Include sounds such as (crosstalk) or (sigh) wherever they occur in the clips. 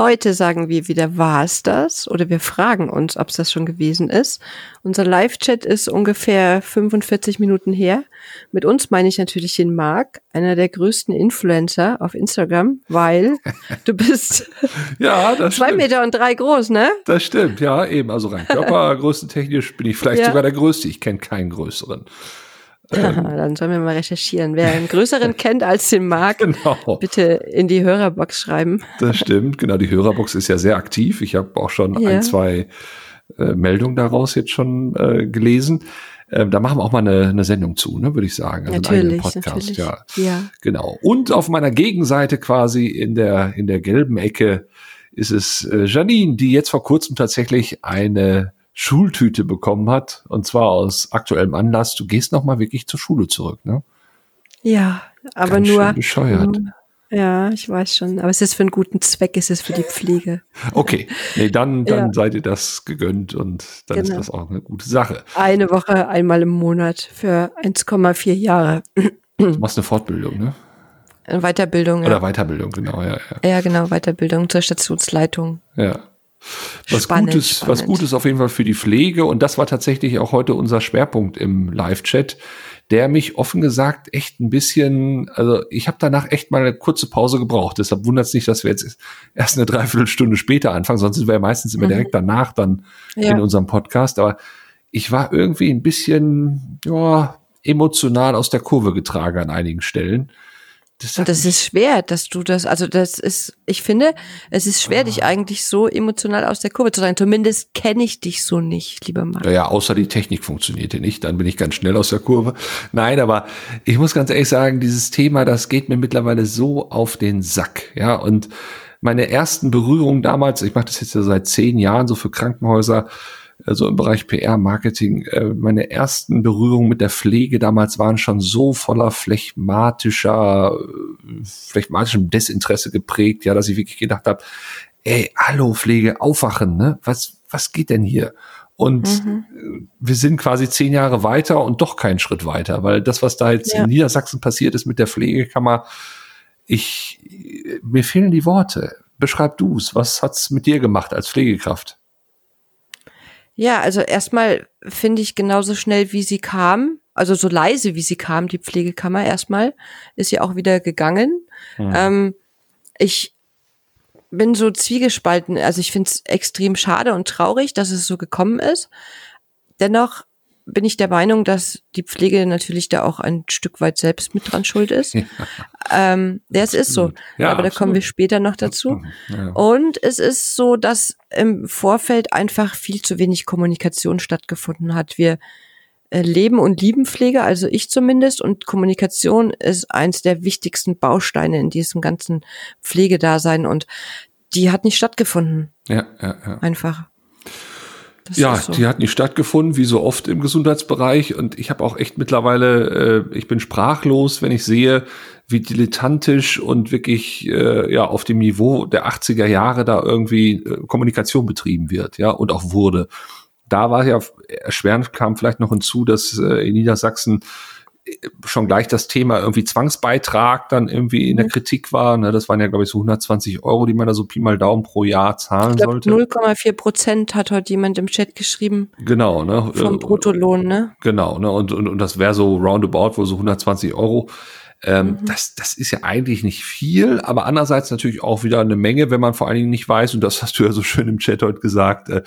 Heute sagen wir wieder, war es das? Oder wir fragen uns, ob es das schon gewesen ist. Unser Live-Chat ist ungefähr 45 Minuten her. Mit uns meine ich natürlich den Marc, einer der größten Influencer auf Instagram, weil (laughs) du bist ja, das (laughs) zwei stimmt. Meter und drei groß, ne? Das stimmt, ja, eben. Also rein Körpergröße technisch bin ich vielleicht Ja. sogar der Größte. Ich kenne keinen größeren. Aha, (clears throat) (laughs) dann sollen wir mal recherchieren. Wer einen größeren kennt als den Marc, Genau. bitte in die Hörerbox schreiben. Das stimmt, genau. Die Hörerbox ist ja sehr aktiv. Ich habe auch schon Ja. ein, zwei äh, Meldungen daraus jetzt schon äh, gelesen. Ähm, da machen wir auch mal eine, eine Sendung zu, ne, würde ich sagen. Also natürlich, natürlich. ja. ja. Genau. Und auf meiner Gegenseite quasi in der, in der gelben Ecke ist es äh, Janine, die jetzt vor kurzem tatsächlich eine Schultüte bekommen hat. Und zwar aus aktuellem Anlass. Du gehst nochmal wirklich zur Schule zurück, ne? Ja, aber Ganz nur. schön bescheuert. Ja, ich weiß schon. Aber es ist für einen guten Zweck, es ist für die Pflege. Okay. Nee, dann, (laughs) dann Ja. seid ihr das gegönnt und dann ist Genau. das auch eine gute Sache. Eine Woche, einmal im Monat für 1,4 Jahre. Du machst eine Fortbildung, ne? Eine Weiterbildung. Oder Ja. Weiterbildung, genau, ja, ja. ja, genau, Weiterbildung zur Stationsleitung. ja. Was Spannend, Gutes, was spannend. Gutes auf jeden Fall für die Pflege und das war tatsächlich auch heute unser Schwerpunkt im Live-Chat, der mich offen gesagt echt ein bisschen, also ich habe danach echt mal eine kurze Pause gebraucht. Deshalb wundert es nicht, dass wir jetzt erst eine Dreiviertelstunde später anfangen, sonst sind wir ja meistens immer direkt danach dann Mhm. Ja. in unserem Podcast. Aber ich war irgendwie ein bisschen ja, emotional aus der Kurve getragen an einigen Stellen. Das Und das ist schwer, dass du das, also das ist, ich finde, es ist schwer, Ah. dich eigentlich so emotional aus der Kurve zu sein. Zumindest kenne ich dich so nicht, lieber Marc. Naja, außer die Technik funktionierte nicht, dann bin ich ganz schnell aus der Kurve. Nein, aber ich muss ganz ehrlich sagen, dieses Thema, das geht mir mittlerweile so auf den Sack. Ja, und meine ersten Berührungen damals, ich mache das jetzt ja seit zehn Jahren so für Krankenhäuser, also im Bereich PR, Marketing, äh, meine ersten Berührungen mit der Pflege damals waren schon so voller phlegmatischer, phlegmatischem Desinteresse geprägt, ja, dass ich wirklich gedacht habe, ey, hallo Pflege, aufwachen, ne? Was, was geht denn hier? Und äh, wir sind quasi zehn Jahre weiter und doch keinen Schritt weiter, weil das, was da jetzt Ja. in Niedersachsen passiert ist mit der Pflegekammer, ich, mir fehlen die Worte. Beschreib du's. Was hat's mit dir gemacht als Pflegekraft? Ja, also erstmal finde ich genauso schnell, wie sie kam, also so leise, wie sie kam, die Pflegekammer erstmal, ist ja auch wieder gegangen. Ähm, ich bin so zwiegespalten. Also ich finde es extrem schade und traurig, dass es so gekommen ist. Dennoch bin ich der Meinung, dass die Pflege natürlich da auch ein Stück weit selbst mit dran schuld ist. (laughs) Ähm, das ist so. Ja, Aber da kommen wir absolut. später noch dazu. Ja. Und es ist so, dass im Vorfeld einfach viel zu wenig Kommunikation stattgefunden hat. Wir äh, leben und lieben Pflege, also ich zumindest, und Kommunikation ist eins der wichtigsten Bausteine in diesem ganzen Pflegedasein und die hat nicht stattgefunden, Ja, ja, ja. einfach. Das Ja, so. die hat nicht stattgefunden, wie so oft im Gesundheitsbereich. Und ich habe auch echt mittlerweile, äh, ich bin sprachlos, wenn ich sehe, wie dilettantisch und wirklich äh, ja auf dem Niveau der 80er Jahre da irgendwie äh, Kommunikation betrieben wird, ja, und auch wurde. Da war ja erschwerend kam vielleicht noch hinzu, dass äh, in Niedersachsen schon gleich das Thema irgendwie Zwangsbeitrag dann irgendwie in der Kritik war. Ne? Das waren ja, glaube ich, so 120 Euro, die man da so Pi mal Daumen pro Jahr zahlen ich glaube, sollte. 0,4 Prozent hat heute jemand im Chat geschrieben Genau, ne? vom Äh, Bruttolohn, ne? Genau, ne? Und, und, und das wäre so roundabout wohl so 120 Euro. Ähm, das, das ist ja eigentlich nicht viel, aber andererseits natürlich auch wieder eine Menge, wenn man vor allen Dingen nicht weiß, und das hast du ja so schön im Chat heute gesagt, äh,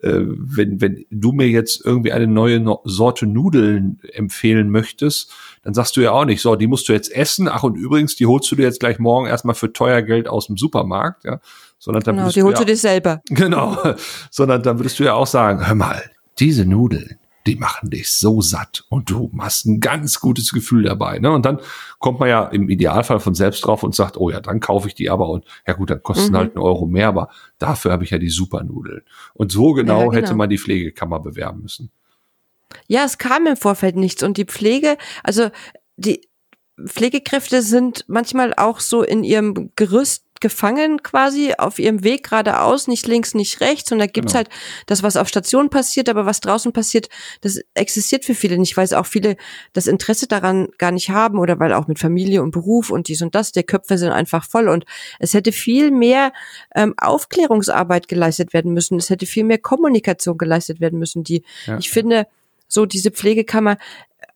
äh, wenn, wenn du mir jetzt irgendwie eine neue no Sorte Nudeln empfehlen möchtest, dann sagst du ja auch nicht, so, die musst du jetzt essen, ach und übrigens, die holst du dir jetzt gleich morgen erstmal für teuer Geld aus dem Supermarkt, ja, sondern dann Genau, die du holst ja, du dir selber. (laughs) Genau, sondern dann würdest du ja auch sagen, hör mal, diese Nudeln, die machen dich so satt und du hast ein ganz gutes Gefühl dabei. Ne? Und dann kommt man ja im Idealfall von selbst drauf und sagt, oh ja, dann kaufe ich die aber und ja gut, dann kosten Mhm. halt einen Euro mehr, aber dafür habe ich ja die Supernudeln. Und so genau, Ja, genau. hätte man die Pflegekammer bewerben müssen. Ja, es kam im Vorfeld nichts und die Pflege, also die Pflegekräfte sind manchmal auch so in ihrem Gerüst gefangen quasi auf ihrem Weg geradeaus, nicht links, nicht rechts. Und da gibt's genau. halt das, was auf Station passiert, aber was draußen passiert, das existiert für viele nicht, weil es auch viele das Interesse daran gar nicht haben oder weil auch mit Familie und Beruf und dies und das, der Köpfe sind einfach voll. Und es hätte viel mehr ähm, Aufklärungsarbeit geleistet werden müssen. Es hätte viel mehr Kommunikation geleistet werden müssen, die ja. ich finde, so diese Pflegekammer,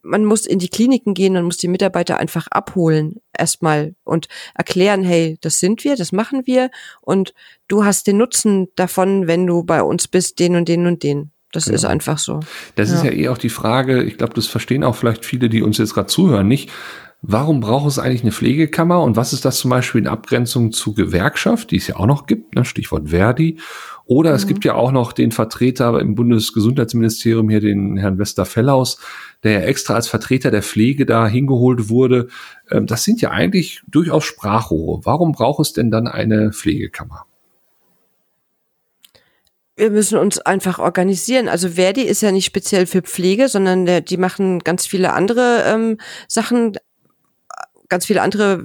man muss in die Kliniken gehen, man muss die Mitarbeiter einfach abholen erstmal und erklären, hey, das sind wir, das machen wir und du hast den Nutzen davon, wenn du bei uns bist, den und den und den. Das genau. ist einfach so. Das ja. ist ja eh auch die Frage, ich glaube, das verstehen auch vielleicht viele, die uns jetzt gerade zuhören, nicht. Warum braucht es eigentlich eine Pflegekammer und was ist das zum Beispiel in Abgrenzung zu Gewerkschaft, die es ja auch noch gibt, ne? Stichwort Verdi. Oder mhm. es gibt ja auch noch den Vertreter im Bundesgesundheitsministerium hier, den Herrn Westerfellaus, der ja extra als Vertreter der Pflege da hingeholt wurde. Ähm, das sind ja eigentlich durchaus Sprachrohre. Warum braucht es denn dann eine Pflegekammer? wir müssen uns einfach organisieren. Also Verdi ist ja nicht speziell für Pflege, sondern der, die machen ganz viele andere ähm, Sachen, ganz viele andere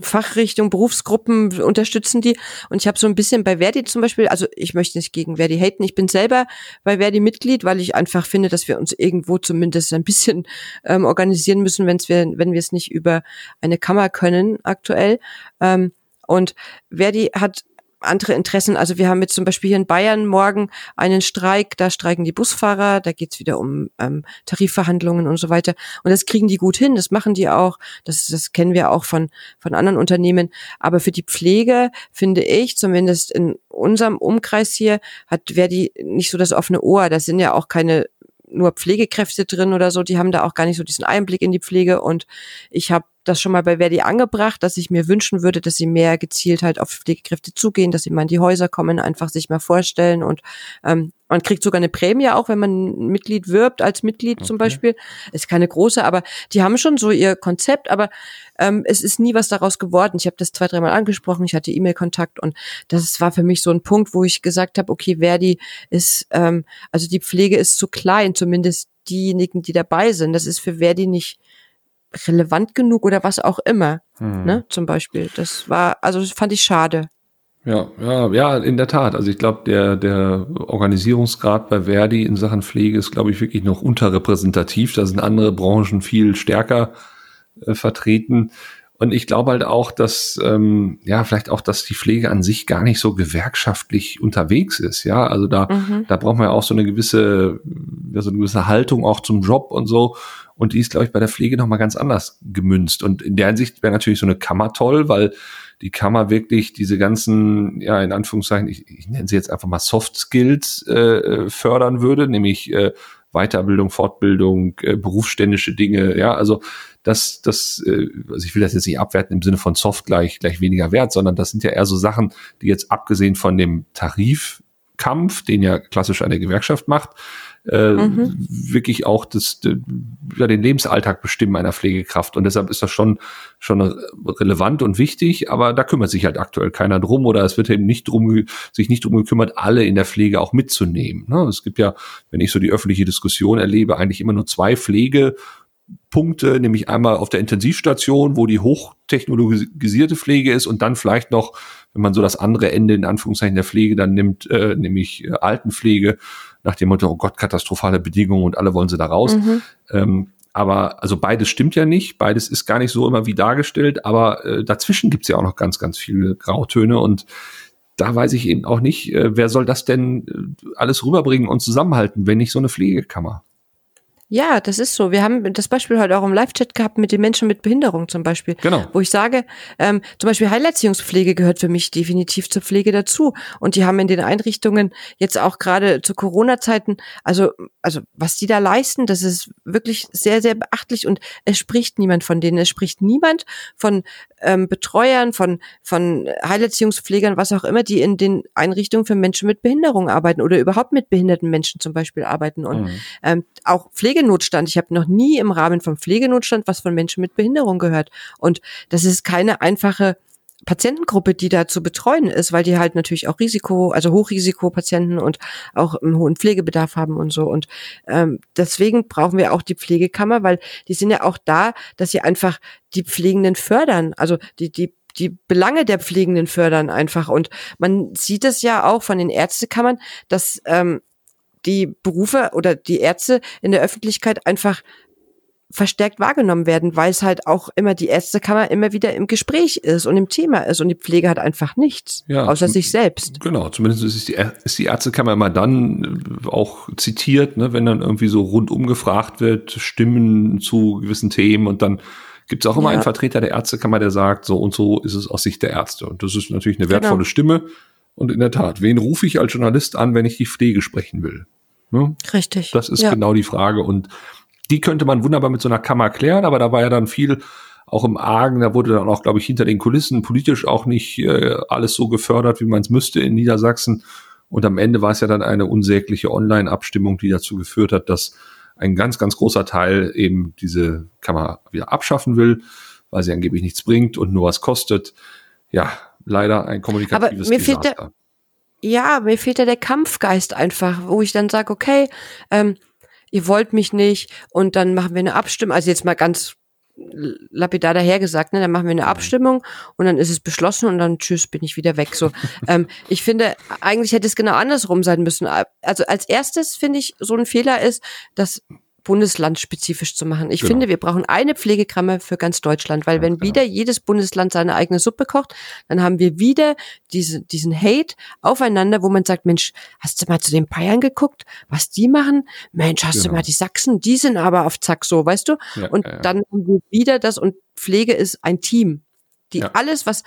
Fachrichtungen, Berufsgruppen unterstützen die. Und ich habe so ein bisschen bei Verdi zum Beispiel, also ich möchte nicht gegen Verdi haten, ich bin selber bei Verdi Mitglied, weil ich einfach finde, dass wir uns irgendwo zumindest ein bisschen ähm, organisieren müssen, wenn's wir, wenn wir es nicht über eine Kammer können aktuell. Ähm, und Verdi hat andere Interessen. Also wir haben jetzt zum Beispiel hier in Bayern morgen einen Streik, da streiken die Busfahrer, da geht's wieder um ähm, Tarifverhandlungen und so weiter. Und das kriegen die gut hin, das machen die auch, das, das kennen wir auch von, von anderen Unternehmen. Aber für die Pflege, finde ich, zumindest in unserem Umkreis hier, hat wer die nicht so das offene Ohr. Das sind ja auch keine nur Pflegekräfte drin oder so, die haben da auch gar nicht so diesen Einblick in die Pflege und ich habe das schon mal bei Verdi angebracht, dass ich mir wünschen würde, dass sie mehr gezielt halt auf Pflegekräfte zugehen, dass sie mal in die Häuser kommen, einfach sich mal vorstellen und ähm, man kriegt sogar eine Prämie auch, wenn man Mitglied wirbt als Mitglied okay. zum Beispiel. Ist keine große, aber die haben schon so ihr Konzept, aber ähm, es ist nie was daraus geworden. Ich habe das zwei, dreimal angesprochen, ich hatte E-Mail-Kontakt und das war für mich so ein Punkt, wo ich gesagt habe, okay, Verdi ist, ähm, also die Pflege ist zu klein, zumindest diejenigen, die dabei sind. Das ist für Verdi nicht relevant genug oder was auch immer, hm. ne, zum Beispiel. Das war, also das fand ich schade. Ja, ja, ja, in der Tat. Also ich glaube, der, der Organisierungsgrad bei Verdi in Sachen Pflege ist, glaube ich, wirklich noch unterrepräsentativ. Da sind andere Branchen viel stärker äh, vertreten. Und ich glaube halt auch, dass ähm, ja vielleicht auch, dass die Pflege an sich gar nicht so gewerkschaftlich unterwegs ist. Ja, also da mhm. da braucht man ja auch so eine gewisse ja, so eine gewisse Haltung auch zum Job und so. Und die ist, glaube ich, bei der Pflege noch mal ganz anders gemünzt. Und in der Hinsicht wäre natürlich so eine Kammer toll, weil die Kammer wirklich diese ganzen, ja, in Anführungszeichen, ich, ich nenne sie jetzt einfach mal Soft Skills äh, fördern würde, nämlich äh, Weiterbildung, Fortbildung, äh, berufsständische Dinge, ja, also das, das, äh, also ich will das jetzt nicht abwerten im Sinne von Soft gleich, gleich weniger wert, sondern das sind ja eher so Sachen, die jetzt abgesehen von dem Tarifkampf, den ja klassisch eine Gewerkschaft macht, äh, mhm. wirklich auch das, ja, den Lebensalltag bestimmen einer Pflegekraft. Und deshalb ist das schon, schon relevant und wichtig, aber da kümmert sich halt aktuell keiner drum oder es wird eben nicht drum, sich nicht drum gekümmert, alle in der Pflege auch mitzunehmen. Ne? Es gibt ja, wenn ich so die öffentliche Diskussion erlebe, eigentlich immer nur zwei Pflege Punkte, nämlich einmal auf der Intensivstation, wo die hochtechnologisierte Pflege ist und dann vielleicht noch, wenn man so das andere Ende in Anführungszeichen der Pflege dann nimmt, äh, nämlich äh, Altenpflege, nach dem Motto, oh Gott, katastrophale Bedingungen und alle wollen sie da raus. Mhm. Ähm, aber also beides stimmt ja nicht, beides ist gar nicht so immer wie dargestellt, aber äh, dazwischen gibt's ja auch noch ganz, ganz viele Grautöne und da weiß ich eben auch nicht, äh, wer soll das denn äh, alles rüberbringen und zusammenhalten, wenn nicht so eine Pflegekammer? Ja, das ist so. Wir haben das Beispiel heute auch im Live-Chat gehabt mit den Menschen mit Behinderung zum Beispiel. Genau. Wo ich sage, ähm, zum Beispiel Heilerziehungspflege gehört für mich definitiv zur Pflege dazu. Und die haben in den Einrichtungen jetzt auch gerade zu Corona-Zeiten, also, also was die da leisten, das ist wirklich sehr, sehr beachtlich und es spricht niemand von denen. Es spricht niemand von ähm, Betreuern, von, von Heilerziehungspflegern, was auch immer, die in den Einrichtungen für Menschen mit Behinderung arbeiten oder überhaupt mit behinderten Menschen zum Beispiel arbeiten. Und mhm. ähm, auch Pflegenotstand. Ich habe noch nie im Rahmen vom Pflegenotstand was von Menschen mit Behinderung gehört. Und das ist keine einfache Patientengruppe, die da zu betreuen ist, weil die halt natürlich auch Risiko, also Hochrisikopatienten und auch einen hohen Pflegebedarf haben und so. Und ähm, deswegen brauchen wir auch die Pflegekammer, weil die sind ja auch da, dass sie einfach die Pflegenden fördern. Also die, die die Belange der Pflegenden fördern einfach. Und man sieht es ja auch von den Ärztekammern, dass ähm, die Berufe oder die Ärzte in der Öffentlichkeit einfach verstärkt wahrgenommen werden, weil es halt auch immer die Ärztekammer immer wieder im Gespräch ist und im Thema ist und die Pflege hat einfach nichts, ja, außer sich selbst. Genau, zumindest ist die, ist die Ärztekammer immer dann äh, auch zitiert, ne, wenn dann irgendwie so rundum gefragt wird, Stimmen zu gewissen Themen und dann gibt es auch immer ja. einen Vertreter der Ärztekammer, der sagt, so und so ist es aus Sicht der Ärzte. Und das ist natürlich eine wertvolle genau. Stimme. Und in der Tat, wen rufe ich als Journalist an, wenn ich die Pflege sprechen will? Ne? Richtig. Das ist ja. genau die Frage. Und die könnte man wunderbar mit so einer Kammer klären, aber da war ja dann viel auch im Argen, da wurde dann auch, glaube ich, hinter den Kulissen politisch auch nicht äh, alles so gefördert, wie man es müsste in Niedersachsen. Und am Ende war es ja dann eine unsägliche Online-Abstimmung, die dazu geführt hat, dass ein ganz, ganz großer Teil eben diese Kammer wieder abschaffen will, weil sie angeblich nichts bringt und nur was kostet. Ja, leider ein kommunikatives Aber mir Desaster. Fehlt der, ja, mir fehlt ja der Kampfgeist einfach, wo ich dann sage, okay, ähm, ihr wollt mich nicht und dann machen wir eine Abstimmung. Also jetzt mal ganz lapidar dahergesagt, ne, dann machen wir eine Abstimmung und dann ist es beschlossen und dann tschüss, bin ich wieder weg. So, (laughs) ähm, ich finde, eigentlich hätte es genau andersrum sein müssen. Also als erstes finde ich, so ein Fehler ist, dass bundeslandspezifisch zu machen. Ich genau. finde, wir brauchen eine Pflegekammer für ganz Deutschland, weil wenn wieder jedes Bundesland seine eigene Suppe kocht, dann haben wir wieder diese, diesen Hate aufeinander, wo man sagt, Mensch, hast du mal zu den Bayern geguckt, was die machen? Mensch, hast genau. du mal die Sachsen, die sind aber auf Zack so, weißt du? Ja, und ja. dann haben wir wieder das und Pflege ist ein Team. Die ja. alles, was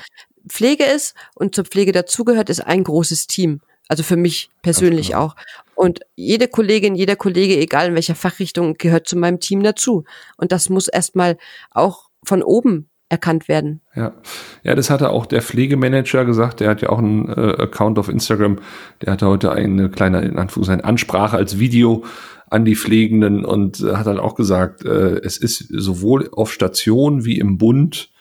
Pflege ist und zur Pflege dazugehört, ist ein großes Team. Also für mich persönlich genau. auch. Und jede Kollegin, jeder Kollege, egal in welcher Fachrichtung, gehört zu meinem Team dazu. Und das muss erstmal auch von oben erkannt werden. Ja, ja, das hatte auch der Pflegemanager gesagt. Der hat ja auch einen äh, Account auf Instagram. Der hatte heute eine kleine in Anführungszeichen Ansprache als Video an die Pflegenden und äh, hat dann auch gesagt, äh, es ist sowohl auf Station wie im Bund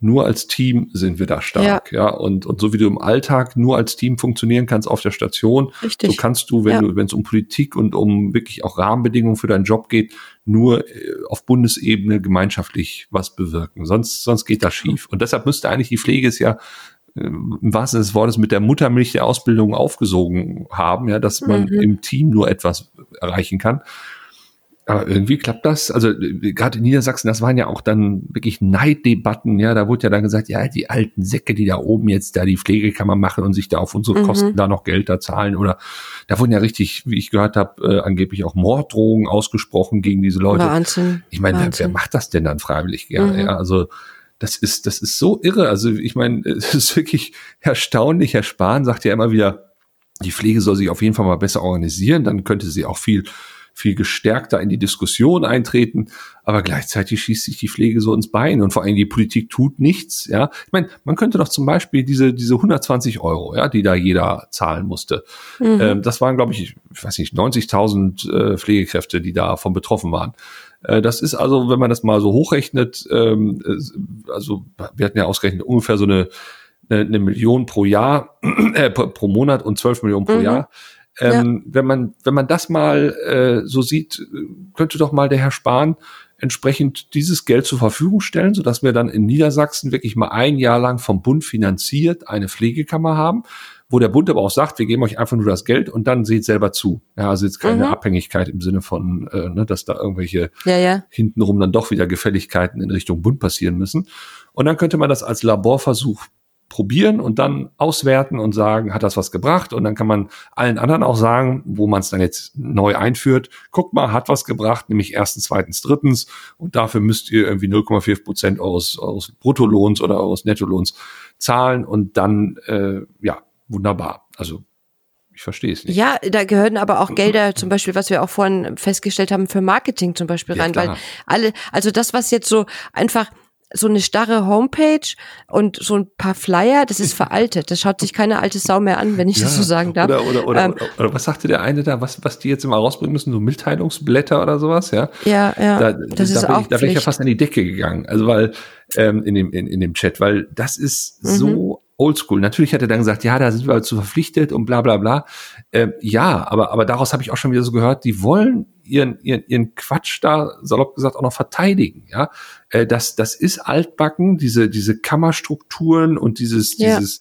nur als Team sind wir da stark, ja. ja. Und, und so wie du im Alltag nur als Team funktionieren kannst auf der Station, Richtig. so kannst du, wenn ja. du, wenn es um Politik und um wirklich auch Rahmenbedingungen für deinen Job geht, nur äh, auf Bundesebene gemeinschaftlich was bewirken. Sonst, sonst geht das schief. Und deshalb müsste eigentlich die Pflege es ja äh, im wahrsten Sinne des Wortes mit der Muttermilch der Ausbildung aufgesogen haben, ja, dass man mhm. im Team nur etwas erreichen kann. Aber irgendwie klappt das. Also gerade in Niedersachsen, das waren ja auch dann wirklich Neiddebatten. Ja, da wurde ja dann gesagt, ja, die alten Säcke, die da oben jetzt da die Pflegekammer machen und sich da auf unsere mhm. Kosten da noch Geld da zahlen. Oder da wurden ja richtig, wie ich gehört habe, äh, angeblich auch Morddrohungen ausgesprochen gegen diese Leute. Wahnsinn. Ich meine, wer, wer, macht das denn dann freiwillig gerne? Mhm. Ja, also das ist, das ist so irre. Also ich meine, (laughs) es ist wirklich erstaunlich. Herr Spahn sagt ja immer wieder, die Pflege soll sich auf jeden Fall mal besser organisieren, dann könnte sie auch viel viel gestärkter in die Diskussion eintreten, aber gleichzeitig schießt sich die Pflege so ins Bein und vor allem die Politik tut nichts. Ja, ich meine, man könnte doch zum Beispiel diese diese 120 Euro, ja, die da jeder zahlen musste. Mhm. Ähm, das waren, glaube ich, ich weiß nicht, 90.000 äh, Pflegekräfte, die davon betroffen waren. Äh, das ist also, wenn man das mal so hochrechnet, ähm, also wir hatten ja ausgerechnet ungefähr so eine eine Million pro Jahr, (clears throat) äh, pro Monat und 12 Millionen pro mhm. Jahr. Ähm, ja. Wenn man, wenn man das mal äh, so sieht, könnte doch mal der Herr Spahn entsprechend dieses Geld zur Verfügung stellen, sodass wir dann in Niedersachsen wirklich mal ein Jahr lang vom Bund finanziert eine Pflegekammer haben, wo der Bund aber auch sagt, wir geben euch einfach nur das Geld und dann seht selber zu. Ja, also jetzt keine mhm. Abhängigkeit im Sinne von, äh, ne, dass da irgendwelche ja, ja. hintenrum dann doch wieder Gefälligkeiten in Richtung Bund passieren müssen. Und dann könnte man das als Laborversuch probieren und dann auswerten und sagen, hat das was gebracht? Und dann kann man allen anderen auch sagen, wo man es dann jetzt neu einführt, guck mal, hat was gebracht, nämlich erstens, zweitens, drittens. Und dafür müsst ihr irgendwie 0,5 Prozent eures, eures Bruttolohns oder eures Nettolohns zahlen und dann, äh, ja, wunderbar. Also ich verstehe es nicht. Ja, da gehören aber auch Gelder, zum Beispiel, was wir auch vorhin festgestellt haben, für Marketing zum Beispiel ja, rein, klar. weil alle, also das, was jetzt so einfach so eine starre Homepage und so ein paar Flyer, das ist (laughs) veraltet. Das schaut sich keine alte Sau mehr an, wenn ich ja, das so sagen darf. Oder, oder, oder, ähm, oder, oder, was sagte der eine da, was, was die jetzt immer rausbringen müssen, so Mitteilungsblätter oder sowas, ja? Ja, ja. Da, das da ist auch ich, Da wäre ich ja fast an die Decke gegangen. Also weil, ähm, in dem, in, in dem Chat, weil das ist mhm. so oldschool. Natürlich hat er dann gesagt, ja, da sind wir zu verpflichtet und bla bla bla. Äh, ja, aber, aber daraus habe ich auch schon wieder so gehört, die wollen ihren, ihren, ihren Quatsch da, salopp gesagt, auch noch verteidigen. Ja, äh, das, das ist altbacken, diese, diese Kammerstrukturen und dieses, ja. dieses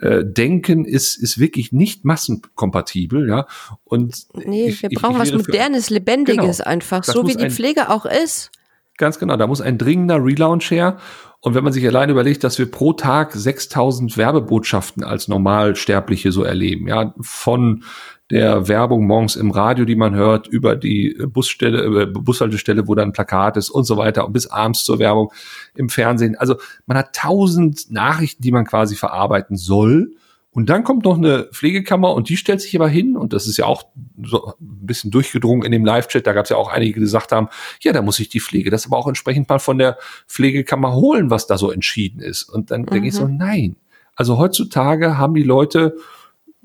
äh, Denken ist, ist wirklich nicht massenkompatibel, ja. Und nee, ich, wir brauchen was Modernes, Lebendiges genau, einfach, so wie die Pflege auch ist. Ganz genau, da muss ein dringender Relaunch her. Und wenn man sich allein überlegt, dass wir pro Tag 6000 Werbebotschaften als Normalsterbliche so erleben, ja, von der Werbung morgens im Radio, die man hört, über die Busstelle, äh, Bushaltestelle, wo dann ein Plakat ist und so weiter bis abends zur Werbung im Fernsehen. Also man hat tausend Nachrichten, die man quasi verarbeiten soll. Und dann kommt noch eine Pflegekammer und die stellt sich aber hin, und das ist ja auch so ein bisschen durchgedrungen in dem Live-Chat, da gab es ja auch einige, die gesagt haben, ja, da muss ich die Pflege das aber auch entsprechend mal von der Pflegekammer holen, was da so entschieden ist. Und dann mhm. denke ich so, mhm. nein. Also heutzutage haben die Leute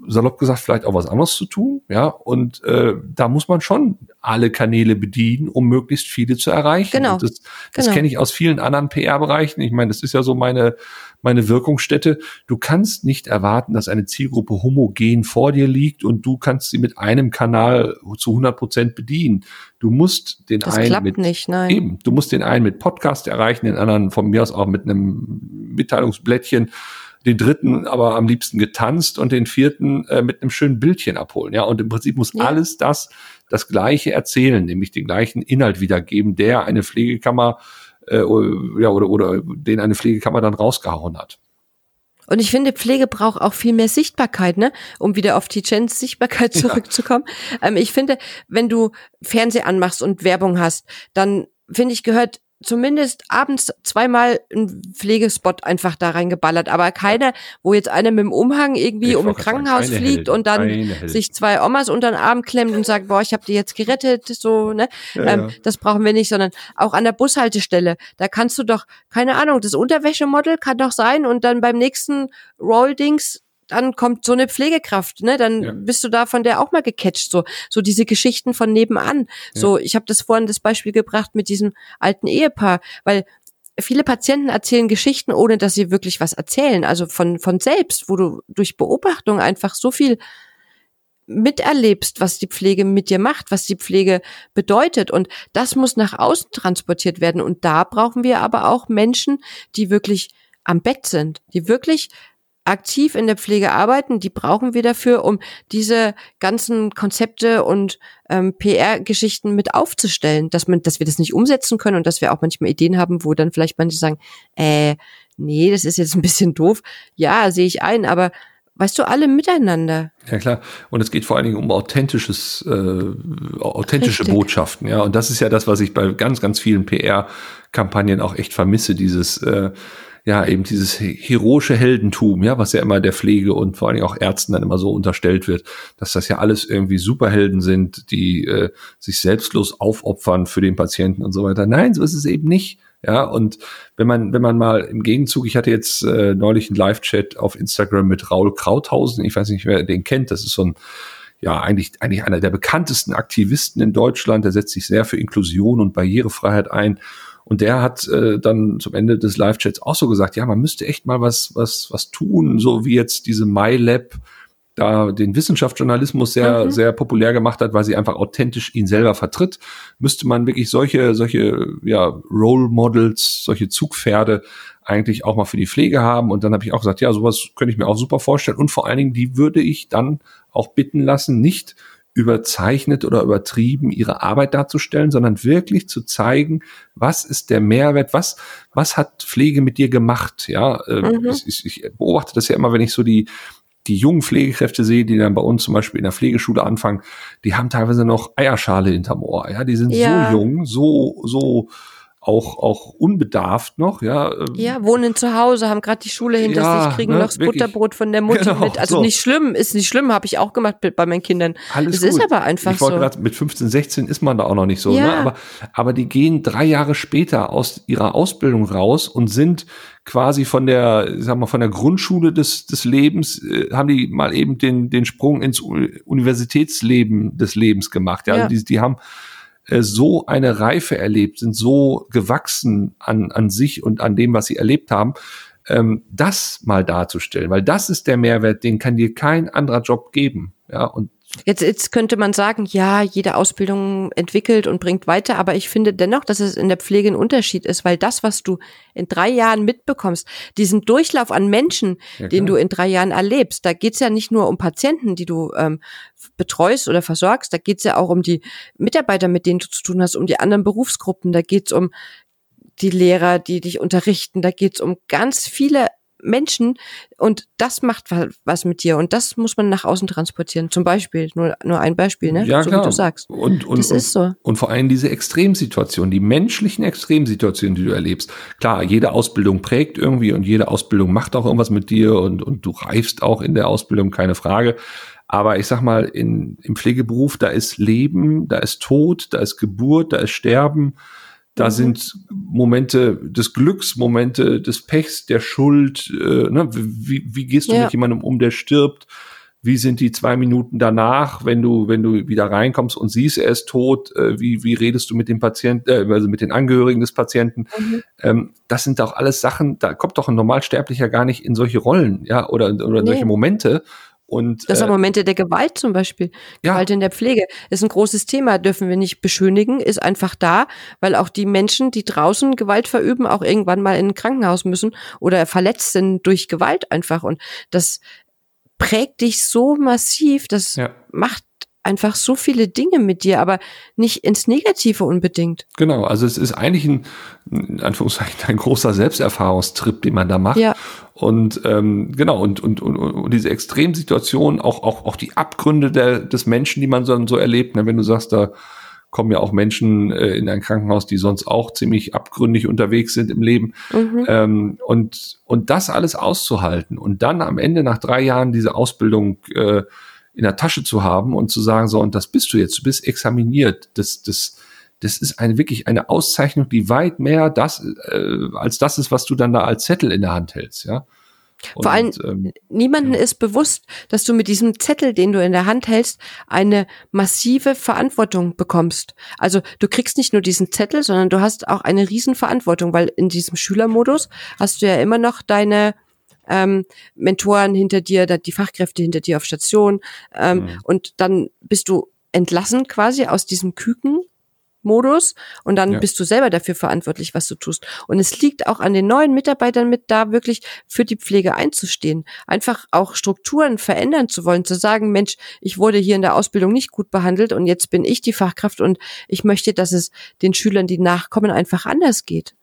salopp gesagt, vielleicht auch was anderes zu tun, ja, und äh, da muss man schon alle Kanäle bedienen, um möglichst viele zu erreichen. Genau. Und das das genau. kenne ich aus vielen anderen PR-Bereichen. Ich meine, das ist ja so meine meine Wirkungsstätte. Du kannst nicht erwarten, dass eine Zielgruppe homogen vor dir liegt und du kannst sie mit einem Kanal zu 100 Prozent bedienen. Du musst den das einen klappt mit nicht, nein. eben, du musst den einen mit Podcast erreichen, den anderen von mir aus auch mit einem Mitteilungsblättchen den dritten aber am liebsten getanzt und den vierten äh, mit einem schönen Bildchen abholen. Ja, und im Prinzip muss ja. alles das das Gleiche erzählen, nämlich den gleichen Inhalt wiedergeben, der eine Pflegekammer äh, ja, oder, oder den eine Pflegekammer dann rausgehauen hat. Und ich finde, Pflege braucht auch viel mehr Sichtbarkeit, ne? Um wieder auf die Jens Sichtbarkeit (laughs) zurückzukommen. Ja. Ähm, ich finde, wenn du Fernseh anmachst und Werbung hast, dann finde ich, gehört zumindest abends zweimal ein Pflegespot einfach da reingeballert, aber keine, wo jetzt einer mit dem Umhang irgendwie ich um ein Krankenhaus sagen, fliegt Held, und dann sich zwei Omas unter den Arm klemmt und sagt, boah, ich habe die jetzt gerettet, so, ne? Ja, ähm, ja. Das brauchen wir nicht, sondern auch an der Bushaltestelle, da kannst du doch, keine Ahnung, das Unterwäschemodel kann doch sein und dann beim nächsten Roll-Dings dann kommt so eine Pflegekraft, ne? Dann ja. bist du da von der auch mal gecatcht, so so diese Geschichten von nebenan. Ja. So, ich habe das vorhin das Beispiel gebracht mit diesem alten Ehepaar, weil viele Patienten erzählen Geschichten, ohne dass sie wirklich was erzählen, also von von selbst, wo du durch Beobachtung einfach so viel miterlebst, was die Pflege mit dir macht, was die Pflege bedeutet. Und das muss nach außen transportiert werden. Und da brauchen wir aber auch Menschen, die wirklich am Bett sind, die wirklich aktiv in der Pflege arbeiten, die brauchen wir dafür, um diese ganzen Konzepte und ähm, PR-Geschichten mit aufzustellen, dass man, dass wir das nicht umsetzen können und dass wir auch manchmal Ideen haben, wo dann vielleicht manche sagen, äh, nee, das ist jetzt ein bisschen doof. Ja, sehe ich ein, aber weißt du, alle miteinander. Ja klar. Und es geht vor allen Dingen um authentisches, äh, authentische Richtig. Botschaften. Ja, und das ist ja das, was ich bei ganz, ganz vielen PR-Kampagnen auch echt vermisse. Dieses äh, ja, eben dieses heroische Heldentum, ja, was ja immer der Pflege und vor allen Dingen auch Ärzten dann immer so unterstellt wird, dass das ja alles irgendwie Superhelden sind, die äh, sich selbstlos aufopfern für den Patienten und so weiter. Nein, so ist es eben nicht. Ja, und wenn man, wenn man mal im Gegenzug, ich hatte jetzt äh, neulich einen Live-Chat auf Instagram mit Raul Krauthausen, ich weiß nicht, wer den kennt, das ist so ein ja, eigentlich, eigentlich einer der bekanntesten Aktivisten in Deutschland, der setzt sich sehr für Inklusion und Barrierefreiheit ein. Und der hat äh, dann zum Ende des Live-Chats auch so gesagt, ja, man müsste echt mal was, was, was tun, so wie jetzt diese MyLab da den Wissenschaftsjournalismus sehr, mhm. sehr populär gemacht hat, weil sie einfach authentisch ihn selber vertritt, müsste man wirklich solche, solche, ja, Role Models, solche Zugpferde eigentlich auch mal für die Pflege haben. Und dann habe ich auch gesagt, ja, sowas könnte ich mir auch super vorstellen. Und vor allen Dingen, die würde ich dann auch bitten lassen, nicht überzeichnet oder übertrieben ihre Arbeit darzustellen, sondern wirklich zu zeigen, was ist der Mehrwert, was, was hat Pflege mit dir gemacht, ja. Ähm, mhm. Ich, ich beobachte das ja immer, wenn ich so die, die jungen Pflegekräfte sehe, die dann bei uns zum Beispiel in der Pflegeschule anfangen, die haben teilweise noch Eierschale hinterm Ohr, ja. Die sind ja. so jung, so, so, auch auch unbedarft noch, ja. Ähm, ja, wohnen zu Hause, haben gerade die Schule hinter ja, sich, kriegen ne, noch das wirklich. Butterbrot von der Mutter genau, mit. Also so. nicht schlimm, ist nicht schlimm, habe ich auch gemacht bei meinen Kindern. Alles es ist aber einfach ich so. Grad, mit 15, 16 ist man da auch noch nicht so, ne? ja. ne? Aber aber die gehen drei Jahre später aus ihrer Ausbildung raus und sind quasi von der, sag mal, von der Grundschule des, des Lebens, äh, haben die mal eben den, den Sprung ins Universitätsleben des Lebens gemacht. Ja, ja. Also die, die haben äh, so eine Reife erlebt, sind so gewachsen an, an sich und an dem, was sie erlebt haben. ähm, das mal darzustellen, weil das ist der Mehrwert, den kann dir kein anderer Job geben. Ja, und Jetzt, jetzt könnte man sagen, ja, jede Ausbildung entwickelt und bringt weiter, aber ich finde dennoch, dass es in der Pflege ein Unterschied ist, weil das, was du in drei Jahren mitbekommst, diesen Durchlauf an Menschen, ja, den du in drei Jahren erlebst, da geht's ja nicht nur um Patienten, die du ähm, betreust oder versorgst, da geht's ja auch um die Mitarbeiter, mit denen du zu tun hast, um die anderen Berufsgruppen, da geht's um die Lehrer, die dich unterrichten, da geht's um ganz viele Menschen und das macht was mit dir und das muss man nach außen transportieren. Zum Beispiel, nur, nur ein Beispiel, ne? Ja, so klar. wie du sagst. Und, und, das und, ist so. Und vor allem diese Extremsituationen, die menschlichen Extremsituationen, die du erlebst. Klar, jede Ausbildung prägt irgendwie und jede Ausbildung macht auch irgendwas mit dir und, und du reifst auch in der Ausbildung, keine Frage. Aber ich sag mal, in, im Pflegeberuf, da ist Leben, da ist Tod, da ist Geburt, da ist Sterben. Da mhm. sind Momente des Glücks, Momente des Pechs, der Schuld. Äh, ne? wie, wie gehst du ja. mit jemandem um, der stirbt? Wie sind die zwei Minuten danach, wenn du, wenn du wieder reinkommst und siehst, er ist tot? Äh, wie, wie redest du mit dem Patienten, äh, also mit den Angehörigen des Patienten? Mhm. Ähm, das sind doch alles Sachen, da kommt doch ein Normalsterblicher gar nicht in solche Rollen, ja, oder, oder in nee. solche Momente. Und, das sind äh, Momente der Gewalt zum Beispiel. Ja. Gewalt in der Pflege ist ein großes Thema, dürfen wir nicht beschönigen, ist einfach da, weil auch die Menschen, die draußen Gewalt verüben, auch irgendwann mal in ein Krankenhaus müssen oder verletzt sind durch Gewalt einfach. Und das prägt dich so massiv, das ja. macht einfach so viele Dinge mit dir, aber nicht ins Negative unbedingt. Genau, also es ist eigentlich ein, in Anführungszeichen, ein großer Selbsterfahrungstrip, den man da macht. Ja. Und ähm, genau, und, und, und, und diese Extremsituation, auch, auch, auch die Abgründe der, des Menschen, die man so, so erlebt, ne, wenn du sagst, da kommen ja auch Menschen äh, in ein Krankenhaus, die sonst auch ziemlich abgründig unterwegs sind im Leben. Mhm. Ähm, und, und das alles auszuhalten und dann am Ende nach drei Jahren diese Ausbildung äh, in der Tasche zu haben und zu sagen, so, und das bist du jetzt, du bist examiniert. Das, das, das ist eine wirklich eine Auszeichnung, die weit mehr das, äh, als das ist, was du dann da als Zettel in der Hand hältst, ja. Und, Vor allem, ähm, niemanden ja. ist bewusst, dass du mit diesem Zettel, den du in der Hand hältst, eine massive Verantwortung bekommst. Also du kriegst nicht nur diesen Zettel, sondern du hast auch eine Riesenverantwortung, weil in diesem Schülermodus hast du ja immer noch deine ähm, Mentoren hinter dir, die Fachkräfte hinter dir auf Station ähm, mhm. und dann bist du entlassen quasi aus diesem Küken Modus und dann ja. bist du selber dafür verantwortlich, was du tust. Und es liegt auch an den neuen Mitarbeitern mit, da wirklich für die Pflege einzustehen. Einfach auch Strukturen verändern zu wollen, zu sagen, Mensch, ich wurde hier in der Ausbildung nicht gut behandelt und jetzt bin ich die Fachkraft und ich möchte, dass es den Schülern, die nachkommen, einfach anders geht.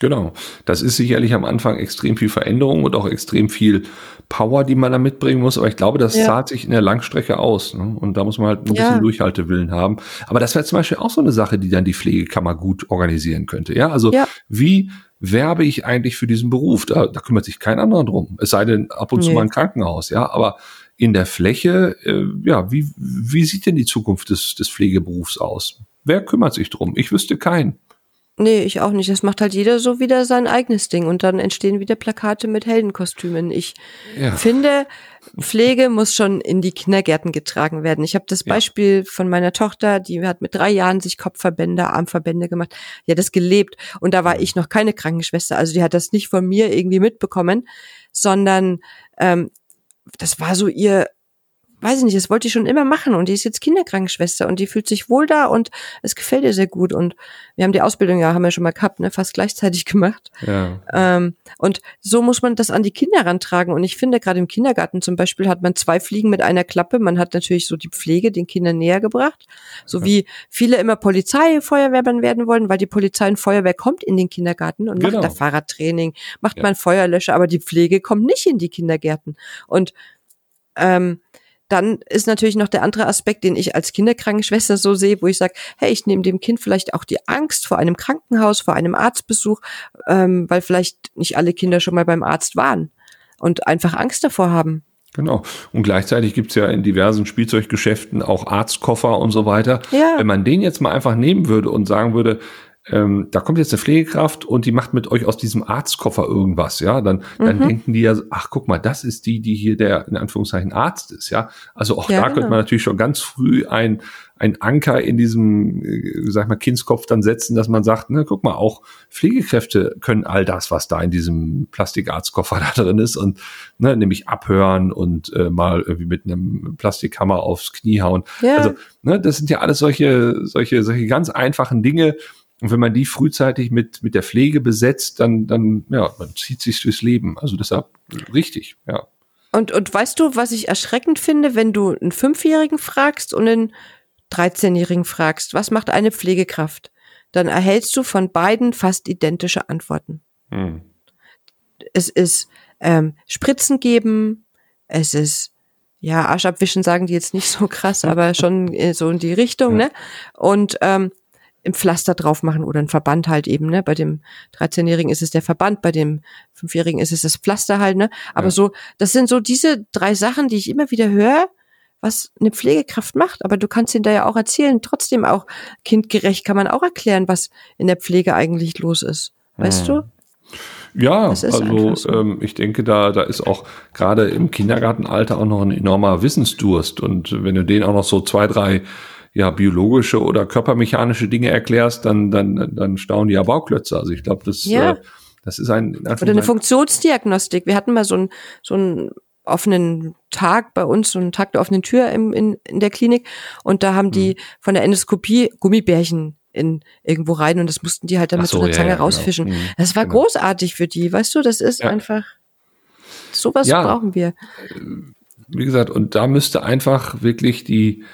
Genau. Das ist sicherlich am Anfang extrem viel Veränderung und auch extrem viel Power, die man da mitbringen muss. Aber ich glaube, das ja. zahlt sich in der Langstrecke aus. Ne? Und da muss man halt ein ja. bisschen Durchhaltewillen haben. Aber das wäre zum Beispiel auch so eine Sache, die dann die Pflegekammer gut organisieren könnte. Ja, also ja. wie werbe ich eigentlich für diesen Beruf? Da, da kümmert sich kein anderer drum. Es sei denn ab und nee. zu mal ein Krankenhaus. Ja, aber in der Fläche, äh, ja, wie, wie sieht denn die Zukunft des, des Pflegeberufs aus? Wer kümmert sich drum? Ich wüsste keinen. Nee, ich auch nicht. Das macht halt jeder so wieder sein eigenes Ding und dann entstehen wieder Plakate mit Heldenkostümen. Ich ja. finde, Pflege muss schon in die Kindergärten getragen werden. Ich habe das Beispiel ja. von meiner Tochter, die hat mit drei Jahren sich Kopfverbände, Armverbände gemacht. Die hat das gelebt und da war ich noch keine Krankenschwester. Also die hat das nicht von mir irgendwie mitbekommen, sondern ähm, das war so ihr weiß ich nicht, das wollte ich schon immer machen und die ist jetzt Kinderkrankenschwester und die fühlt sich wohl da und es gefällt ihr sehr gut und wir haben die Ausbildung ja, haben wir schon mal gehabt, ne, fast gleichzeitig (laughs) gemacht. Ja. Ähm, und so muss man das an die Kinder rantragen und ich finde, gerade im Kindergarten zum Beispiel hat man zwei Fliegen mit einer Klappe, man hat natürlich so die Pflege den Kindern näher gebracht, so ja. wie viele immer Polizei, Feuerwehrmann werden wollen, weil die Polizei und Feuerwehr kommt in den Kindergarten und genau. macht da Fahrradtraining, macht ja. man Feuerlöscher, aber die Pflege kommt nicht in die Kindergärten und ähm, dann ist natürlich noch der andere Aspekt, den ich als Kinderkrankenschwester so sehe, wo ich sage, hey, ich nehme dem Kind vielleicht auch die Angst vor einem Krankenhaus, vor einem Arztbesuch, ähm, weil vielleicht nicht alle Kinder schon mal beim Arzt waren und einfach Angst davor haben. Genau. Und gleichzeitig gibt's ja in diversen Spielzeuggeschäften auch Arztkoffer und so weiter. Ja. Wenn man den jetzt mal einfach nehmen würde und sagen würde, ähm, da kommt jetzt eine Pflegekraft und die macht mit euch aus diesem Arztkoffer irgendwas, ja, dann, dann mhm. denken die ja, ach guck mal, das ist die, die hier der in Anführungszeichen Arzt ist, ja. Also auch ja, da genau. könnte man natürlich schon ganz früh ein, ein Anker in diesem, äh, sag mal, Kindskopf dann setzen, dass man sagt, ne, guck mal, auch Pflegekräfte können all das, was da in diesem Plastikarztkoffer (laughs) da drin ist und ne, nämlich abhören und äh, mal irgendwie mit einem Plastikhammer aufs Knie hauen. Ja. Also, ne, das sind ja alles solche, solche, solche ganz einfachen Dinge, und wenn man die frühzeitig mit, mit der Pflege besetzt, dann, dann, ja, man zieht sich durchs Leben. Also deshalb richtig, ja. Und, und weißt du, was ich erschreckend finde, wenn du einen Fünfjährigen fragst und einen 13-Jährigen fragst, was macht eine Pflegekraft? Dann erhältst du von beiden fast identische Antworten. Hm. Es ist ähm, Spritzen geben, es ist ja, Arsch abwischen sagen die jetzt nicht so krass, aber schon so in die Richtung, ja. ne? Und ähm, im Pflaster drauf machen oder ein Verband halt eben, ne? Bei dem 13-Jährigen ist es der Verband, bei dem 5-Jährigen ist es das Pflaster halt, ne? Aber ja. so, das sind so diese drei Sachen, die ich immer wieder höre, was eine Pflegekraft macht. Aber du kannst ihn da ja auch erzählen, trotzdem auch kindgerecht kann man auch erklären, was in der Pflege eigentlich los ist. Weißt hm. du? Ja, also so. ähm, ich denke, da, da ist auch gerade im Kindergartenalter auch noch ein enormer Wissensdurst. Und wenn du den auch noch so zwei, drei ja biologische oder körpermechanische Dinge erklärst, dann dann dann staunen die ja Bauklötze. Also ich glaube, das ja. äh, das ist ein oder eine Funktionsdiagnostik. Wir hatten mal so einen so einen offenen Tag bei uns, so einen Tag der offenen Tür im, in, in der Klinik und da haben die mhm. von der Endoskopie Gummibärchen in irgendwo rein und das mussten die halt dann mit so, so einer Zange ja, genau. rausfischen. Genau. Das war genau. großartig für die, weißt du, das ist ja. einfach sowas ja. brauchen wir. Wie gesagt, und da müsste einfach wirklich die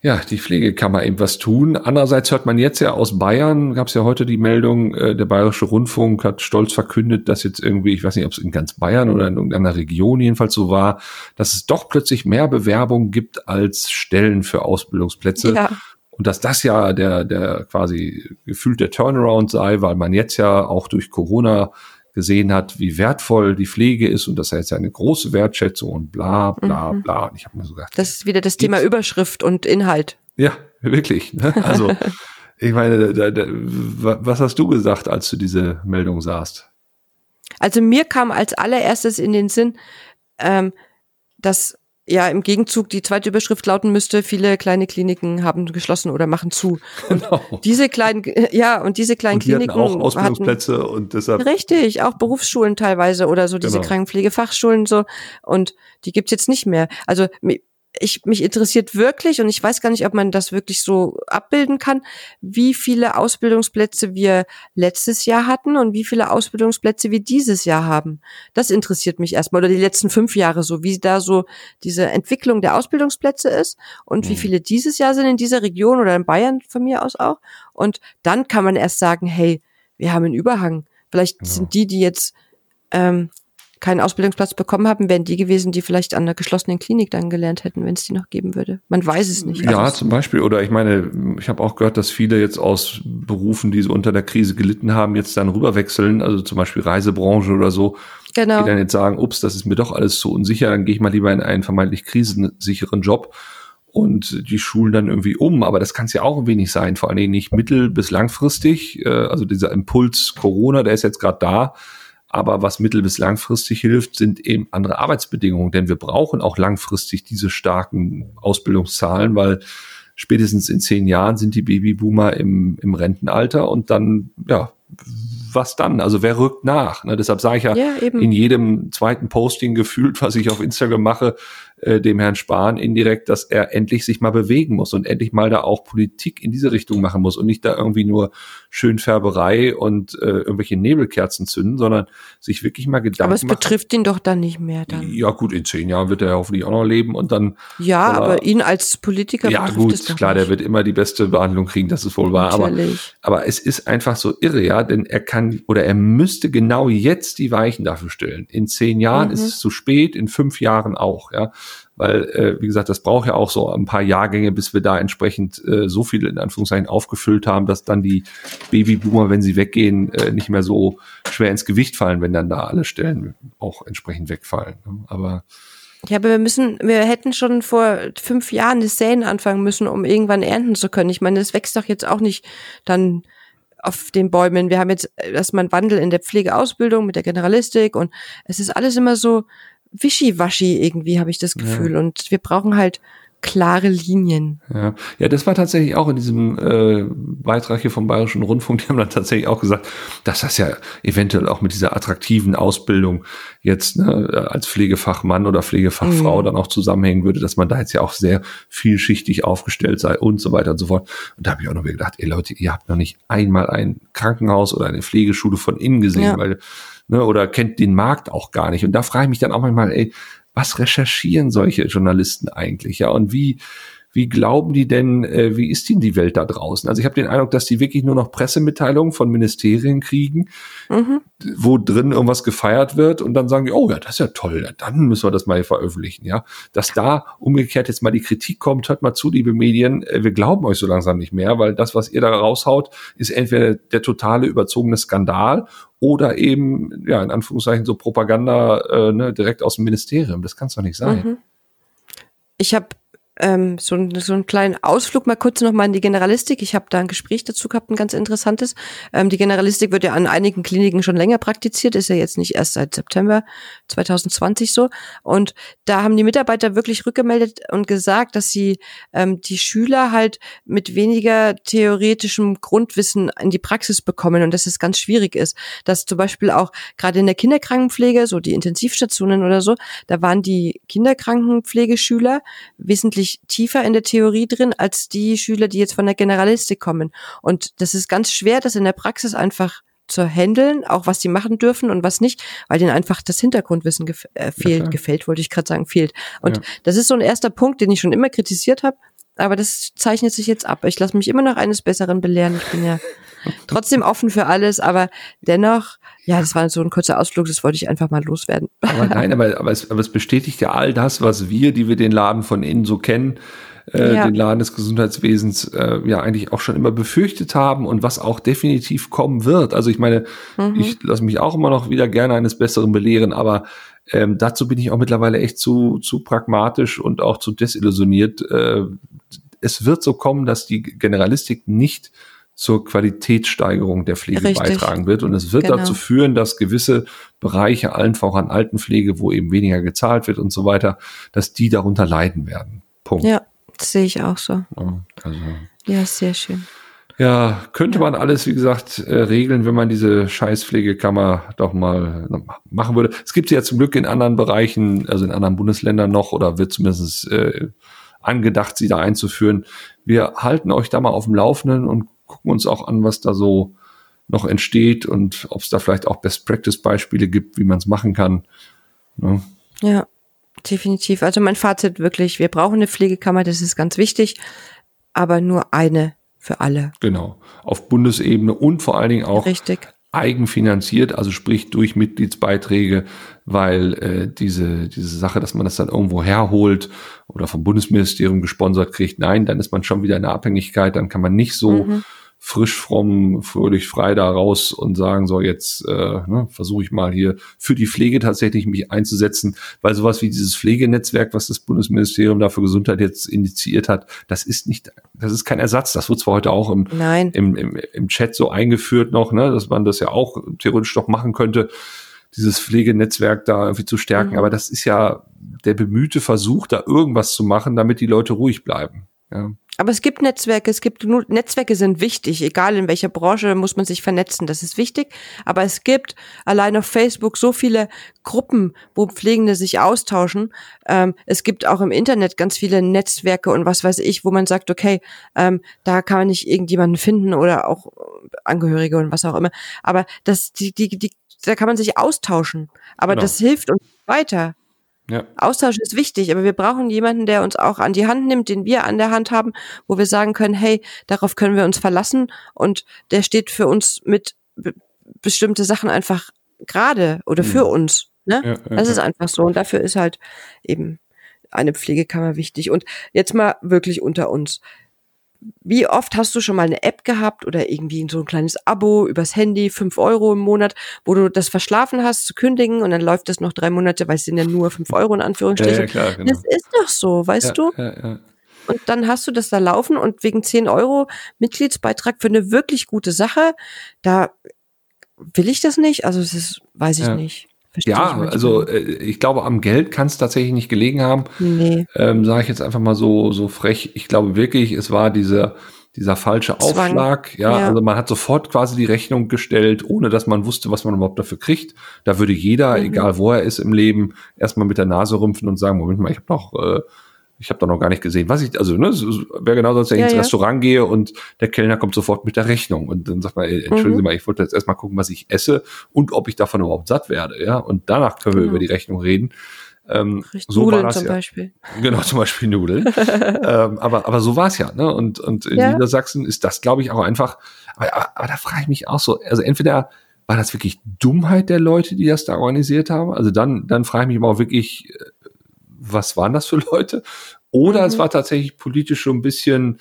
ja, die Pflegekammer eben was tun. Andererseits hört man jetzt ja aus Bayern, gab es ja heute die Meldung, äh, der Bayerische Rundfunk hat stolz verkündet, dass jetzt irgendwie, ich weiß nicht, ob es in ganz Bayern oder in irgendeiner Region jedenfalls so war, dass es doch plötzlich mehr Bewerbungen gibt als Stellen für Ausbildungsplätze. Ja. Und dass das ja der, der quasi gefühlt der Turnaround sei, weil man jetzt ja auch durch Corona gesehen hat, wie wertvoll die Pflege ist und das ist jetzt eine große Wertschätzung und bla bla mhm. bla. Und ich habe mir so gedacht, das ist wieder das Thema Überschrift und Inhalt. Ja, wirklich. Ne? Also (laughs) ich meine, da, da, was hast du gesagt, als du diese Meldung sahst? Also mir kam als allererstes in den Sinn, ähm, dass ja im Gegenzug die zweite Überschrift lauten müsste, viele kleine Kliniken haben geschlossen oder machen zu. Und genau. diese kleinen, ja, und diese kleinen und die Kliniken. Hatten auch Ausbildungsplätze hatten, und deshalb. Richtig, auch Berufsschulen teilweise oder so, diese genau. Krankenpflegefachschulen so. Und die gibt's jetzt nicht mehr. Also ich, mich interessiert wirklich, und ich weiß gar nicht, ob man das wirklich so abbilden kann, wie viele Ausbildungsplätze wir letztes Jahr hatten und wie viele Ausbildungsplätze wir dieses Jahr haben. Das interessiert mich erstmal, oder die letzten fünf Jahre so, wie da so diese Entwicklung der Ausbildungsplätze ist und mhm. wie viele dieses Jahr sind in dieser Region oder in Bayern von mir aus auch. Und dann kann man erst sagen, hey, wir haben einen Überhang. Vielleicht genau. sind die, die jetzt ähm, keinen Ausbildungsplatz bekommen haben, wären die gewesen, die vielleicht an einer geschlossenen Klinik dann gelernt hätten, wenn es die noch geben würde. Man weiß es nicht. Ja, also zum Beispiel. Oder ich meine, ich habe auch gehört, dass viele jetzt aus Berufen, die so unter der Krise gelitten haben, jetzt dann rüberwechseln, also zum Beispiel Reisebranche oder so, genau. die dann jetzt sagen, ups, das ist mir doch alles zu unsicher, dann gehe ich mal lieber in einen vermeintlich krisensicheren Job und die schulen dann irgendwie um. Aber das kann es ja auch ein wenig sein, vor allen Dingen nicht mittel- bis langfristig. Äh, also dieser Impuls Corona, der ist jetzt gerade da aber was mittel- bis langfristig hilft, sind eben andere Arbeitsbedingungen, denn wir brauchen auch langfristig diese starken Ausbildungszahlen, weil spätestens in zehn Jahren sind die Babyboomer im, im Rentenalter und dann, ja, was dann? Also wer rückt nach? Ne? Deshalb sage ich ja, ja in jedem zweiten Posting gefühlt, was ich auf Instagram mache, äh, dem Herrn Spahn indirekt, dass er endlich sich mal bewegen muss und endlich mal da auch Politik in diese Richtung machen muss und nicht da irgendwie nur Schönfärberei und äh, irgendwelche Nebelkerzen zünden, sondern sich wirklich mal Gedanken Aber es machen. betrifft ihn doch dann nicht mehr dann. Ja gut, in zehn Jahren wird er hoffentlich auch noch leben und dann. Ja, aber ihn als Politiker. Ja gut, klar, nicht. der wird immer die beste Behandlung kriegen, das ist wohl wahr. Aber, aber es ist einfach so irre, ja, denn er kann oder er müsste genau jetzt die Weichen dafür stellen. In zehn Jahren mhm. ist es zu spät, in fünf Jahren auch, ja weil, äh, wie gesagt, das braucht ja auch so ein paar Jahrgänge, bis wir da entsprechend äh, so viel in Anführungszeichen aufgefüllt haben, dass dann die Babyboomer, wenn sie weggehen, äh, nicht mehr so schwer ins Gewicht fallen, wenn dann da alle Stellen auch entsprechend wegfallen. Ne? Aber ja, aber wir müssen, wir hätten schon vor fünf Jahren das Säen anfangen müssen, um irgendwann ernten zu können. Ich meine, das wächst doch jetzt auch nicht dann auf den Bäumen. Wir haben jetzt erstmal einen Wandel in der Pflegeausbildung mit der Generalistik und es ist alles immer so wischiwaschi irgendwie, habe ich das Gefühl. Ja. Und wir brauchen halt klare Linien. Ja, ja, das war tatsächlich auch in diesem äh, Beitrag hier vom Bayerischen Rundfunk, die haben dann tatsächlich auch gesagt, dass das ja eventuell auch mit dieser attraktiven Ausbildung jetzt ne, als Pflegefachmann oder Pflegefachfrau mhm. dann auch zusammenhängen würde, dass man da jetzt ja auch sehr vielschichtig aufgestellt sei und so weiter und so fort. Und da habe ich auch noch wieder gedacht, ey Leute, ihr habt noch nicht einmal ein Krankenhaus oder eine Pflegeschule von innen gesehen, ja. weil ne, oder kennt den Markt auch gar nicht. Und da frage ich mich dann auch manchmal, ey, was recherchieren solche Journalisten eigentlich? Ja, und wie, wie glauben die denn, äh, wie ist denn die Welt da draußen? Also ich habe den Eindruck, dass die wirklich nur noch Pressemitteilungen von Ministerien kriegen, mhm. wo drin irgendwas gefeiert wird und dann sagen die, oh ja, das ist ja toll, dann müssen wir das mal veröffentlichen, ja. Dass da umgekehrt jetzt mal die Kritik kommt, hört mal zu, liebe Medien, äh, wir glauben euch so langsam nicht mehr, weil das, was ihr da raushaut, ist entweder der totale überzogene Skandal oder eben, ja, in Anführungszeichen so Propaganda äh, ne, direkt aus dem Ministerium. Das kann es doch nicht sein. Mhm. Ich habe ähm, so, so einen kleinen Ausflug mal kurz noch mal in die Generalistik. Ich habe da ein Gespräch dazu gehabt, ein ganz interessantes. Ähm, die Generalistik wird ja an einigen Kliniken schon länger praktiziert, ist ja jetzt nicht erst seit September 2020 so. Und da haben die Mitarbeiter wirklich rückgemeldet und gesagt, dass sie ähm, die Schüler halt mit weniger theoretischem Grundwissen in die Praxis bekommen und dass es ganz schwierig ist. Dass zum Beispiel auch gerade in der Kinderkrankenpflege, so die Intensivstationen oder so, da waren die Kinderkrankenpflegeschüler wesentlich wesentlich tiefer in der Theorie drin als die Schüler, die jetzt von der Generalistik kommen. Und das ist ganz schwer, das in der Praxis einfach zu handeln, auch was die machen dürfen und was nicht, weil denen einfach das Hintergrundwissen gef äh, fehlt, ja, gefällt, wollte ich gerade sagen, fehlt. Und ja. das ist so ein erster Punkt, den ich schon immer kritisiert habe, aber das zeichnet sich jetzt ab. Ich lasse mich immer noch eines Besseren belehren. Ich bin ja trotzdem offen für alles, aber dennoch, ja, das war so ein kurzer Ausflug, das wollte ich einfach mal loswerden. Aber (laughs) nein, aber, aber, es, aber es bestätigt ja all das, was wir, die wir den Laden von innen so kennen, äh, ja. den Laden des Gesundheitswesens äh, ja eigentlich auch schon immer befürchtet haben und was auch definitiv kommen wird. Also ich meine, mhm. ich lasse mich auch immer noch wieder gerne eines Besseren belehren, aber ähm, dazu bin ich auch mittlerweile echt zu, zu pragmatisch und auch zu desillusioniert. Äh, es wird so kommen, dass die Generalistik nicht zur Qualitätssteigerung der Pflege Richtig. beitragen wird. Und es wird genau. dazu führen, dass gewisse Bereiche, allen voran Altenpflege, wo eben weniger gezahlt wird und so weiter, dass die darunter leiden werden. Punkt. Ja, das sehe ich auch so. Ja, also, ja sehr schön. Ja, könnte man alles, wie gesagt, äh, regeln, wenn man diese Scheißpflegekammer doch mal machen würde. Es gibt sie ja zum Glück in anderen Bereichen, also in anderen Bundesländern noch, oder wird zumindest äh, angedacht, sie da einzuführen. Wir halten euch da mal auf dem Laufenden und gucken uns auch an, was da so noch entsteht und ob es da vielleicht auch Best-Practice-Beispiele gibt, wie man es machen kann. Ne? Ja, definitiv. Also mein Fazit wirklich, wir brauchen eine Pflegekammer, das ist ganz wichtig, aber nur eine für alle. Genau, auf Bundesebene und vor allen Dingen auch Richtig. eigenfinanziert, also sprich durch Mitgliedsbeiträge, weil äh, diese, diese Sache, dass man das dann irgendwo herholt oder vom Bundesministerium gesponsert kriegt, nein, dann ist man schon wieder in der Abhängigkeit, dann kann man nicht so mhm frisch, fromm, fröhlich, frei da raus und sagen, so jetzt äh, ne, versuche ich mal hier für die Pflege tatsächlich mich einzusetzen, weil sowas wie dieses Pflegenetzwerk, was das Bundesministerium da für Gesundheit jetzt initiiert hat, das ist nicht, das ist kein Ersatz. Das wird zwar heute auch im, Nein. im, im, im Chat so eingeführt noch, ne, dass man das ja auch theoretisch doch machen könnte, dieses Pflegenetzwerk da irgendwie zu stärken, mhm. aber das ist ja der bemühte Versuch, da irgendwas zu machen, damit die Leute ruhig bleiben. Ja. Aber es gibt Netzwerke, es gibt Netzwerke sind wichtig, egal in welcher Branche muss man sich vernetzen, das ist wichtig. Aber es gibt allein auf Facebook so viele Gruppen, wo Pflegende sich austauschen. Ähm, es gibt auch im Internet ganz viele Netzwerke und was weiß ich, wo man sagt, okay, ähm, da kann man nicht irgendjemanden finden oder auch Angehörige und was auch immer. Aber das, die, die, die, da kann man sich austauschen. Aber genau. das hilft uns weiter. Ja. Austausch ist wichtig, aber wir brauchen jemanden, der uns auch an die Hand nimmt, den wir an der Hand haben, wo wir sagen können, hey, darauf können wir uns verlassen und der steht für uns mit bestimmte Sachen einfach gerade oder für mhm. uns. Ne? Ja, ja, das ist einfach so und dafür ist halt eben eine Pflegekammer wichtig. Und jetzt mal wirklich unter uns. Wie oft hast du schon mal eine App gehabt oder irgendwie so ein kleines Abo übers Handy, fünf Euro im Monat, wo du das verschlafen hast zu kündigen und dann läuft das noch drei Monate, weil es sind ja nur fünf Euro in Anführungsstrichen. Ja, ja, klar, genau. Das ist doch so, weißt ja, du? Ja, ja. und dann hast du das da laufen und wegen 10 Euro Mitgliedsbeitrag für eine wirklich gute Sache, da will ich das nicht. Also es ist, weiß ich nicht. Verstehe ja, ich also äh, ich glaube, am Geld kann es tatsächlich nicht gelegen haben. Nee. Ähm, Sage ich jetzt einfach mal so, so frech. Ich glaube wirklich, es war dieser, dieser falsche Aufschlag. Ja, ja, also man hat sofort quasi die Rechnung gestellt, ohne dass man wusste, was man überhaupt dafür kriegt. Da würde jeder, mhm. egal wo er ist im Leben, erstmal mit der Nase rümpfen und sagen, Moment mal, ich habe noch äh, ich habe da noch gar nicht gesehen. Was ich, also, ne, wäre genau so, als wenn ich ja, ins ja. Restaurant gehe und der Kellner kommt sofort mit der Rechnung und dann sagt man, ey, entschuldigen mhm. Sie mal, ich wollte jetzt erstmal gucken, was ich esse und ob ich davon überhaupt satt werde, ja. Und danach können wir genau. über die Rechnung reden. Ähm, so Nudeln war das zum ja. Beispiel. (laughs) Genau, zum Beispiel Nudeln. (laughs) ähm, aber, aber so war es ja, ne? Und, und in ja. Niedersachsen ist das, glaube ich, auch einfach, aber, aber, aber da frage ich mich auch so, also entweder war das wirklich Dummheit der Leute, die das da organisiert haben? Also dann, dann frage ich mich aber auch wirklich, äh, was waren das für Leute? Oder mhm. es war tatsächlich politisch schon ein bisschen,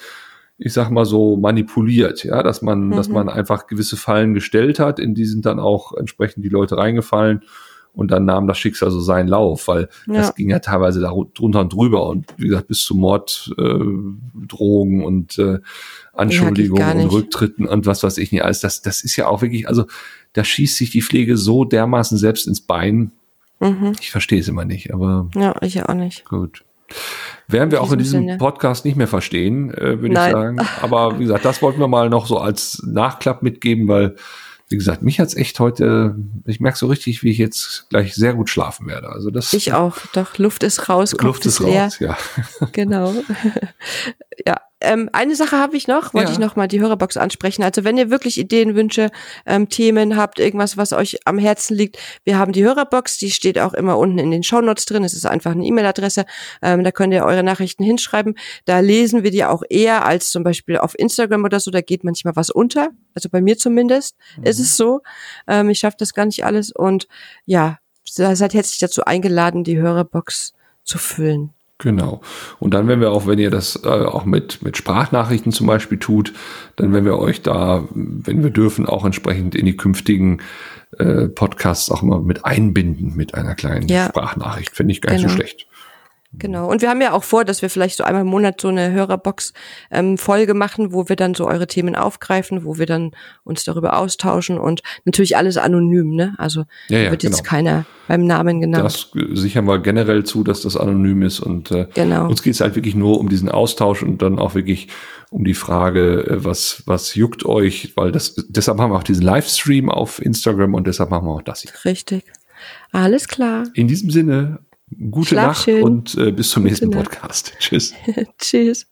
ich sag mal so, manipuliert, ja, dass man, mhm. dass man einfach gewisse Fallen gestellt hat, in die sind dann auch entsprechend die Leute reingefallen und dann nahm das Schicksal so seinen Lauf, weil ja. das ging ja teilweise da drunter und drüber und wie gesagt, bis zu Morddrogen äh, und äh, Anschuldigungen und Rücktritten und was weiß ich nicht alles. Das, das ist ja auch wirklich, also da schießt sich die Pflege so dermaßen selbst ins Bein, Mhm. Ich verstehe es immer nicht, aber. Ja, ich auch nicht. Gut. Werden wir auch in diesem Sinne. Podcast nicht mehr verstehen, äh, würde ich sagen. (laughs) Aber wie gesagt, das wollten wir mal noch so als Nachklapp mitgeben, weil, wie gesagt, mich hat's echt heute, ich merke so richtig, wie ich jetzt gleich sehr gut schlafen werde. Also das. Ich auch. Doch, Luft ist raus, Luft ist, ist leer. raus, ja. Genau. (laughs) ja, ähm, eine Sache habe ich noch, wollte ja. ich noch mal die Hörerbox ansprechen. Also wenn ihr wirklich Ideen, Wünsche, ähm, Themen habt, irgendwas, was euch am Herzen liegt, wir haben die Hörerbox, die steht auch immer unten in den Shownotes drin. Es ist einfach eine E-Mail-Adresse, ähm, da könnt ihr eure Nachrichten hinschreiben. Da lesen wir die auch eher als zum Beispiel auf Instagram oder so. Da geht manchmal was unter. Also bei mir zumindest mhm. ist es so. Ähm, ich schaffe das gar nicht alles und ja, seid herzlich dazu eingeladen, die Hörerbox zu füllen. Genau. Und dann, wenn wir auch, wenn ihr das äh, auch mit, mit Sprachnachrichten zum Beispiel tut, dann werden wir euch da, wenn wir dürfen, auch entsprechend in die künftigen äh, Podcasts auch immer mit einbinden mit einer kleinen ja. Sprachnachricht. Finde ich gar nicht genau. so schlecht. Genau. Und wir haben ja auch vor, dass wir vielleicht so einmal im Monat so eine Hörerbox-Folge ähm, machen, wo wir dann so eure Themen aufgreifen, wo wir dann uns darüber austauschen und natürlich alles anonym, ne? Also ja, ja, wird jetzt genau. keiner beim Namen genannt. Das sichern wir generell zu, dass das anonym ist und äh, genau. uns geht es halt wirklich nur um diesen Austausch und dann auch wirklich um die Frage, äh, was, was juckt euch, weil das, deshalb haben wir auch diesen Livestream auf Instagram und deshalb machen wir auch das hier. Richtig. Alles klar. In diesem Sinne, Gute Schlaf Nacht schön. und äh, bis zum nächsten Podcast. (laughs) Tschüss. (laughs) Tschüss.